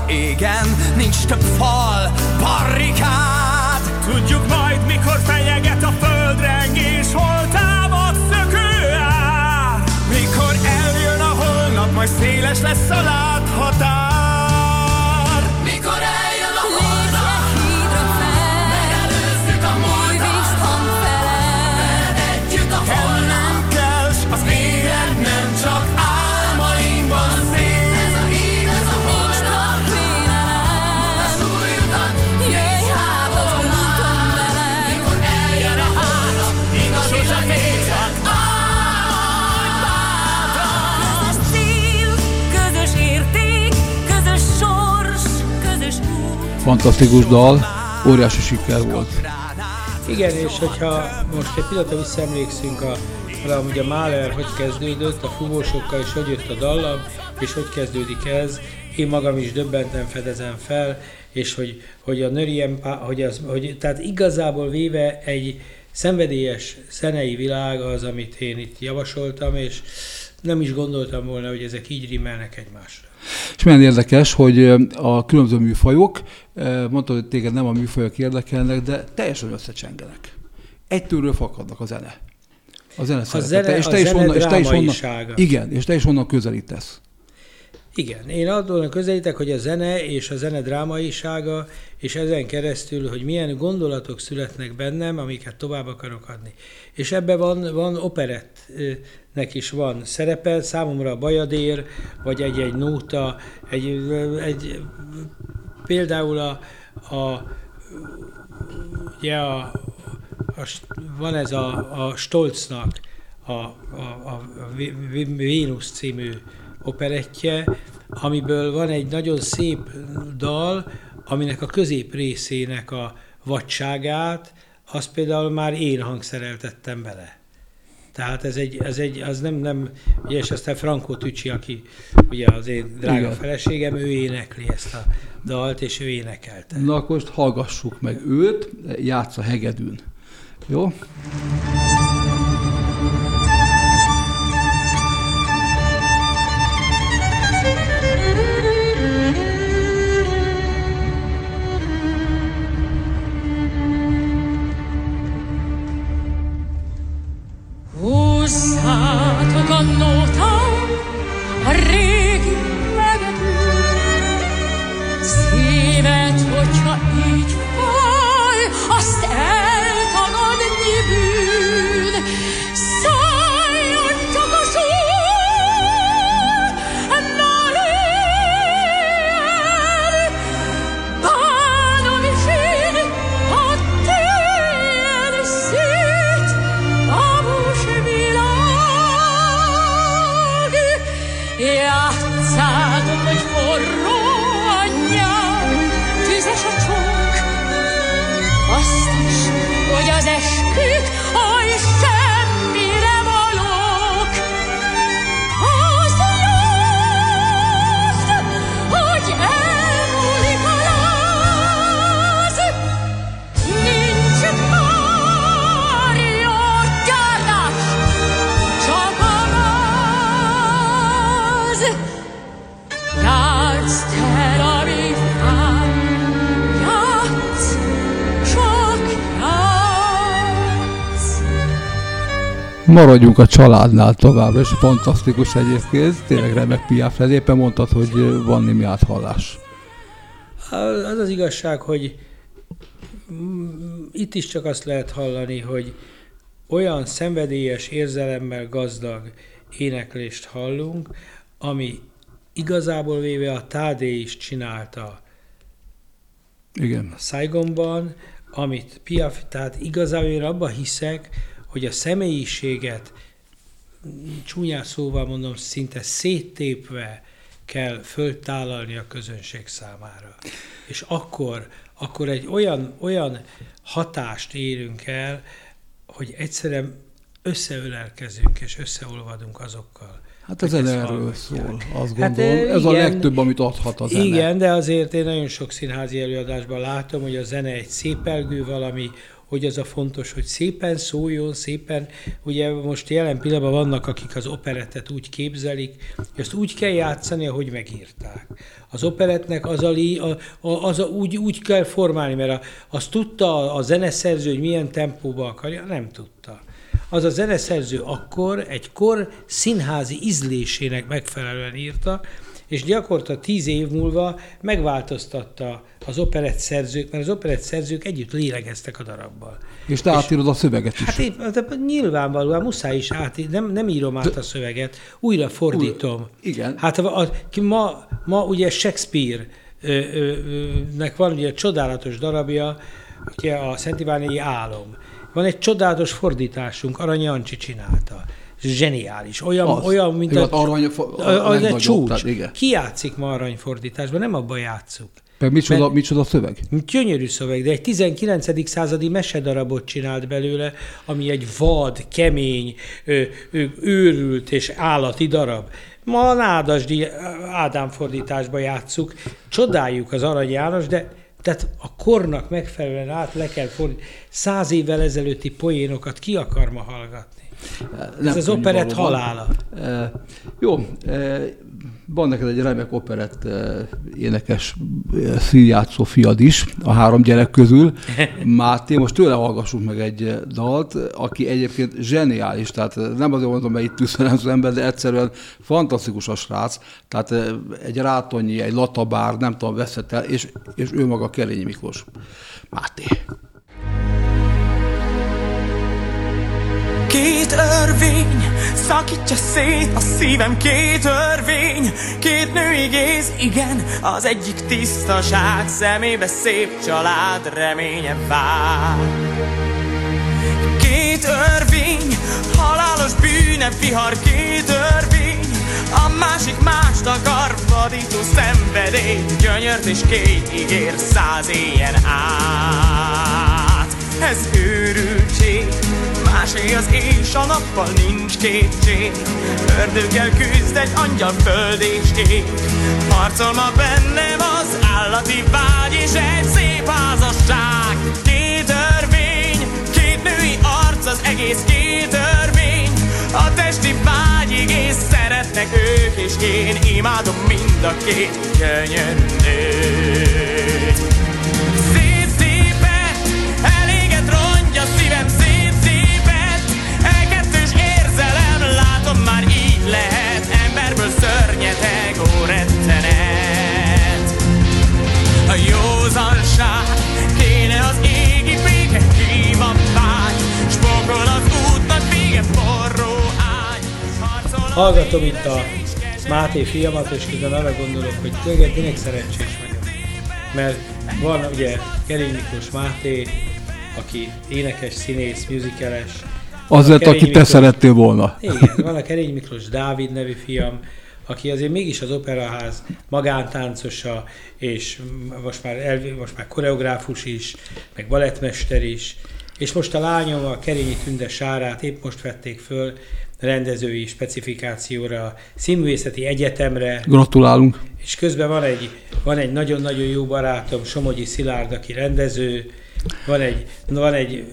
Az égen Nincs több fal, barrikád Tudjuk majd, mikor fenyeget a földrengés Hol támad szökőár. Mikor eljön a holnap, majd széles lesz a láthatár fantasztikus dal, óriási siker volt. Igen, és hogyha most egy pillanatra visszaemlékszünk a, arra, hogy a Mahler hogy kezdődött, a fúvósokkal, és hogy jött a dallam, és hogy kezdődik ez, én magam is döbbenten fedezem fel, és hogy, hogy a Nöriem, hogy, az, hogy tehát igazából véve egy szenvedélyes zenei világ az, amit én itt javasoltam, és nem is gondoltam volna, hogy ezek így rimmelnek egymásra. És milyen érdekes, hogy a különböző műfajok, mondtad, hogy téged nem a műfajok érdekelnek, de teljesen összecsengenek. Egytőről fakadnak a zene. A zene, a zene, és te a is onnan, és te is onnan, Igen, és te is onnan közelítesz. Igen, én attól közelítek, hogy a zene és a zene drámaisága, és ezen keresztül, hogy milyen gondolatok születnek bennem, amiket tovább akarok adni. És ebben van, van operettnek is van szerepe, számomra a bajadér, vagy egy-egy nóta, egy, egy, például a, a, ugye a, a, van ez a, a Stolznak a, a, a Vénusz című operettje, amiből van egy nagyon szép dal, aminek a közép részének a vadságát, azt például már én hangszereltettem bele. Tehát ez egy, ez egy az nem, nem, ugye, és aztán Franco Tücsi, aki ugye az én drága Igen. feleségem, ő énekli ezt a dalt, és ő énekelte. Na akkor most hallgassuk meg őt, játsz a hegedűn. Jó? Húzzátok Maradjunk a családnál továbbra, és fantasztikus egyébként, tényleg remek piáf, ez éppen mondtad, hogy van némi áthallás. Az az igazság, hogy mm, itt is csak azt lehet hallani, hogy olyan szenvedélyes érzelemmel gazdag éneklést hallunk, ami igazából véve a Tádé is csinálta Igen. Saigonban, amit Piaf, tehát igazából én abba hiszek, hogy a személyiséget csúnyán szóval mondom, szinte széttépve kell föltálalni a közönség számára. És akkor, akkor egy olyan, olyan hatást érünk el, hogy egyszerűen összeölelkezünk és összeolvadunk azokkal. Hát ez erről szól, azt Hát, gondolom. ö, ez a igen. legtöbb, amit adhat a zene. Igen, de azért én nagyon sok színházi előadásban látom, hogy a zene egy szépelgő valami, hogy az a fontos, hogy szépen szóljon, szépen, ugye most jelen pillanatban vannak, akik az operettet úgy képzelik, hogy azt úgy kell játszani, ahogy megírták. Az operetnek az a, lé- a, a, az a úgy, úgy kell formálni, mert a, azt tudta a zeneszerző, hogy milyen tempóba akarja, nem tudta. Az a zeneszerző akkor egy kor színházi ízlésének megfelelően írta, és gyakorta tíz év múlva megváltoztatta az operett szerzők, mert az operett szerzők együtt lélegeztek a darabbal. És te átírod a szöveget is. Hát épp, de nyilvánvalóan muszáj is át, nem, nem írom át a szöveget, újra fordítom. Új- igen. Hát a, a, ma, ma ugye Shakespeare ö, ö, ö, nek van ugye egy csodálatos darabja, ugye a Szent Iványi Álom. Van egy csodálatos fordításunk, Arany Jancsi csinálta. Zseniális. Olyan, Az. olyan mint Igaz, arany- a a, a, a legnagyobb, csúcs. tehát igen. Ki játszik ma aranyfordításban? Nem abban játszuk. Meg micsoda, Mert- micsoda szöveg? Gyönyörű szöveg, de egy 19. századi mesedarabot csinált belőle, ami egy vad, kemény, ö, ö, őrült és állati darab. Ma a Nádasdi Ádám fordításba játsszuk, csodáljuk az Arany János, de Tehát a kornak megfelelően át le kell fordítani. Száz évvel ezelőtti poénokat ki akar ma hallgatni? Ez az operett halála. Jó, van neked egy remek operett énekes színjátszó fiad is, a három gyerek közül. Máté, most tőle hallgassunk meg egy dalt, aki egyébként zseniális, tehát nem azért mondom, mert itt tűzfelem az ember, de egyszerűen fantasztikus a srác, tehát egy Rátonyi, egy Latabár, nem tudom, veszett el, és, és ő maga Kerényi Miklós. Máté. Két örvény szakítja szét a szívem két örvény. Két női géz, igen, az egyik tisztaság. Szemébe szép család reménye vár. Két örvény, halálos bűne vihar. Két örvény A másik mást akar, vadító szenvedély. Gyönyört és két ígér száz éjjen át. Ez őrültség, másé az és a nappal nincs kétség Ördöggel küzd egy angyal föld és ég. Harcol ma bennem az állati vágy és egy szép házasság. Két örvény, két női arc az egész két örvény. A testi vágyig és szeretnek ők és én. Imádom mind a két gyönyörű A józanság kéne az égi béke Hívam vágy, s pokol az útnak vége forró ágy Hallgatom itt a Máté fiamat, és közben arra gondolok, hogy tényleg, tényleg szerencsés vagyok. Mert van ugye Kerény Miklós Máté, aki énekes, színész, musicales. Azért, Kerény aki te Miklós- szerettél volna. Igen, van a Kerény Miklós Dávid nevű fiam, aki azért mégis az operaház magántáncosa, és most már, elv, most már koreográfus is, meg balettmester is, és most a lányom, a Kerényi Tünde Sárát épp most vették föl rendezői specifikációra, Színművészeti Egyetemre, Gratulálunk. és közben van egy, van egy nagyon-nagyon jó barátom, Somogyi Szilárd, aki rendező, van egy, van egy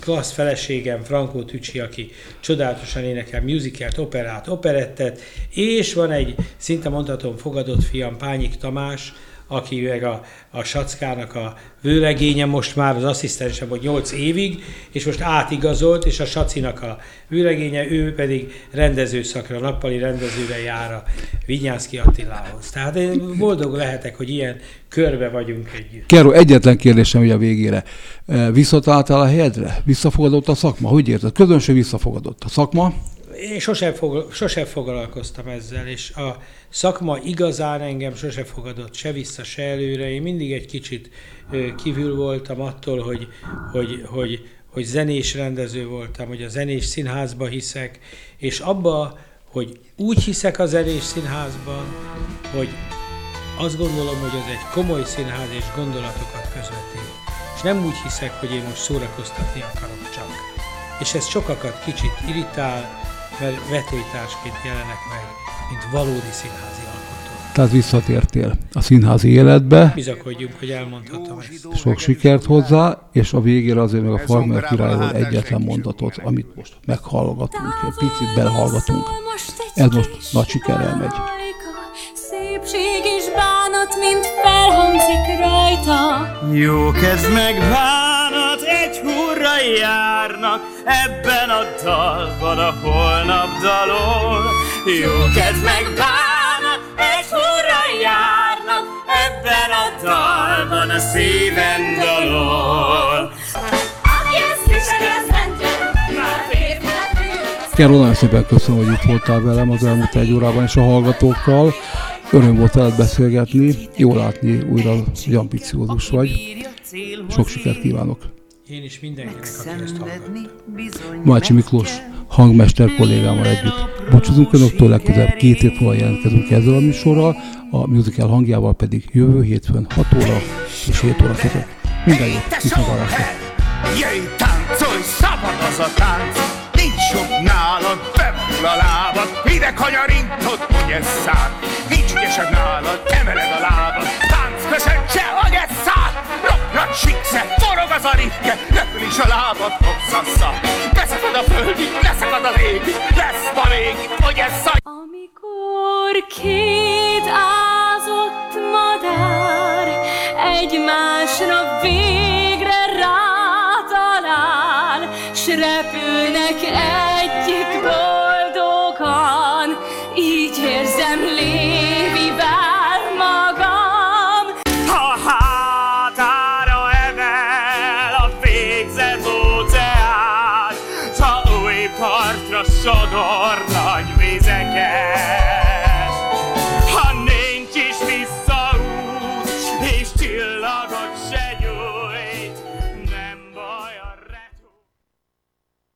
klassz feleségem, Frankó Tücsi, aki csodálatosan énekel musicalt, operát, operettet, és van egy, szinte mondhatom, fogadott fiam, Pányik Tamás, aki meg a, a Sackának a vőlegénye most már az asszisztensem, hogy 8 évig, és most átigazolt, és a Sacinak a vőlegénye, ő pedig rendezőszakra, nappali rendezőre jár a Vinyánszki Attilához. Tehát én boldog lehetek, hogy ilyen körbe vagyunk együtt. Kero, egyetlen kérdésem ugye a végére. E, Visszataláltál a helyedre? Visszafogadott a szakma? Hogy érted? Közönség visszafogadott. A szakma? Én sosem, fog, sosem foglalkoztam ezzel, és a szakma igazán engem sose fogadott se vissza, se előre. Én mindig egy kicsit kívül voltam attól, hogy, hogy, hogy, hogy zenés rendező voltam, hogy a zenés színházba hiszek, és abba, hogy úgy hiszek a zenés színházban, hogy azt gondolom, hogy az egy komoly színház és gondolatokat közvetít. És nem úgy hiszek, hogy én most szórakoztatni akarok csak. És ez sokakat kicsit irritál, mert vetélytársként jelenek meg, mint valódi színházi alkotó. Tehát visszatértél a színházi életbe. Bizakodjunk, hogy elmondhatom ezt. Sok sikert hozzá, és a végére azért meg a Farmer királyról egyetlen mondatot, amit most meghallgatunk, egy picit belehallgatunk. Ez most nagy sikerrel megy. Szépség és bánat, mint felhangzik rajta. Jó kezd meg bánat, egy hurra járnak Ebben a dalban a holnap dalol Jó kezd meg bánat, egy hurra járnak Ebben a dalban a szívem dalol Aki ezt viseli, az mentő. Már férfiak Kero, nagyon szépen köszönöm, hogy itt voltál velem az elmúlt egy órában és a hallgatókkal. Öröm volt veled beszélgetni, jó látni újra, hogy ambiciózus vagy. Sok sikert kívánok! Én is mindenkinek, aki ezt hallgat. Mácsi Miklós hangmester kollégámmal együtt. Búcsúzunk önöktől, legközelebb két hét múlva jelentkezünk ezzel a műsorral, a musical hangjával pedig jövő hétfőn 6 óra és 7 óra között. Minden jót, viszontlátásra! Jöjj, táncolj, szabad az a tánc Nincs jobb nálad, bemúl a lábad Ide kanyarintod, hogy ez szár Nincs ügyesebb nálad, emeled a lábad Tánc köszöntse, hogy ez sikse, forog az a ritke, repül is a lábad, hopszassa. Beszakad a földi, leszakad az égi, lesz ma még, hogy ez szaj... Amikor két ázott madár egymásra végre rátalál, s repülnek együtt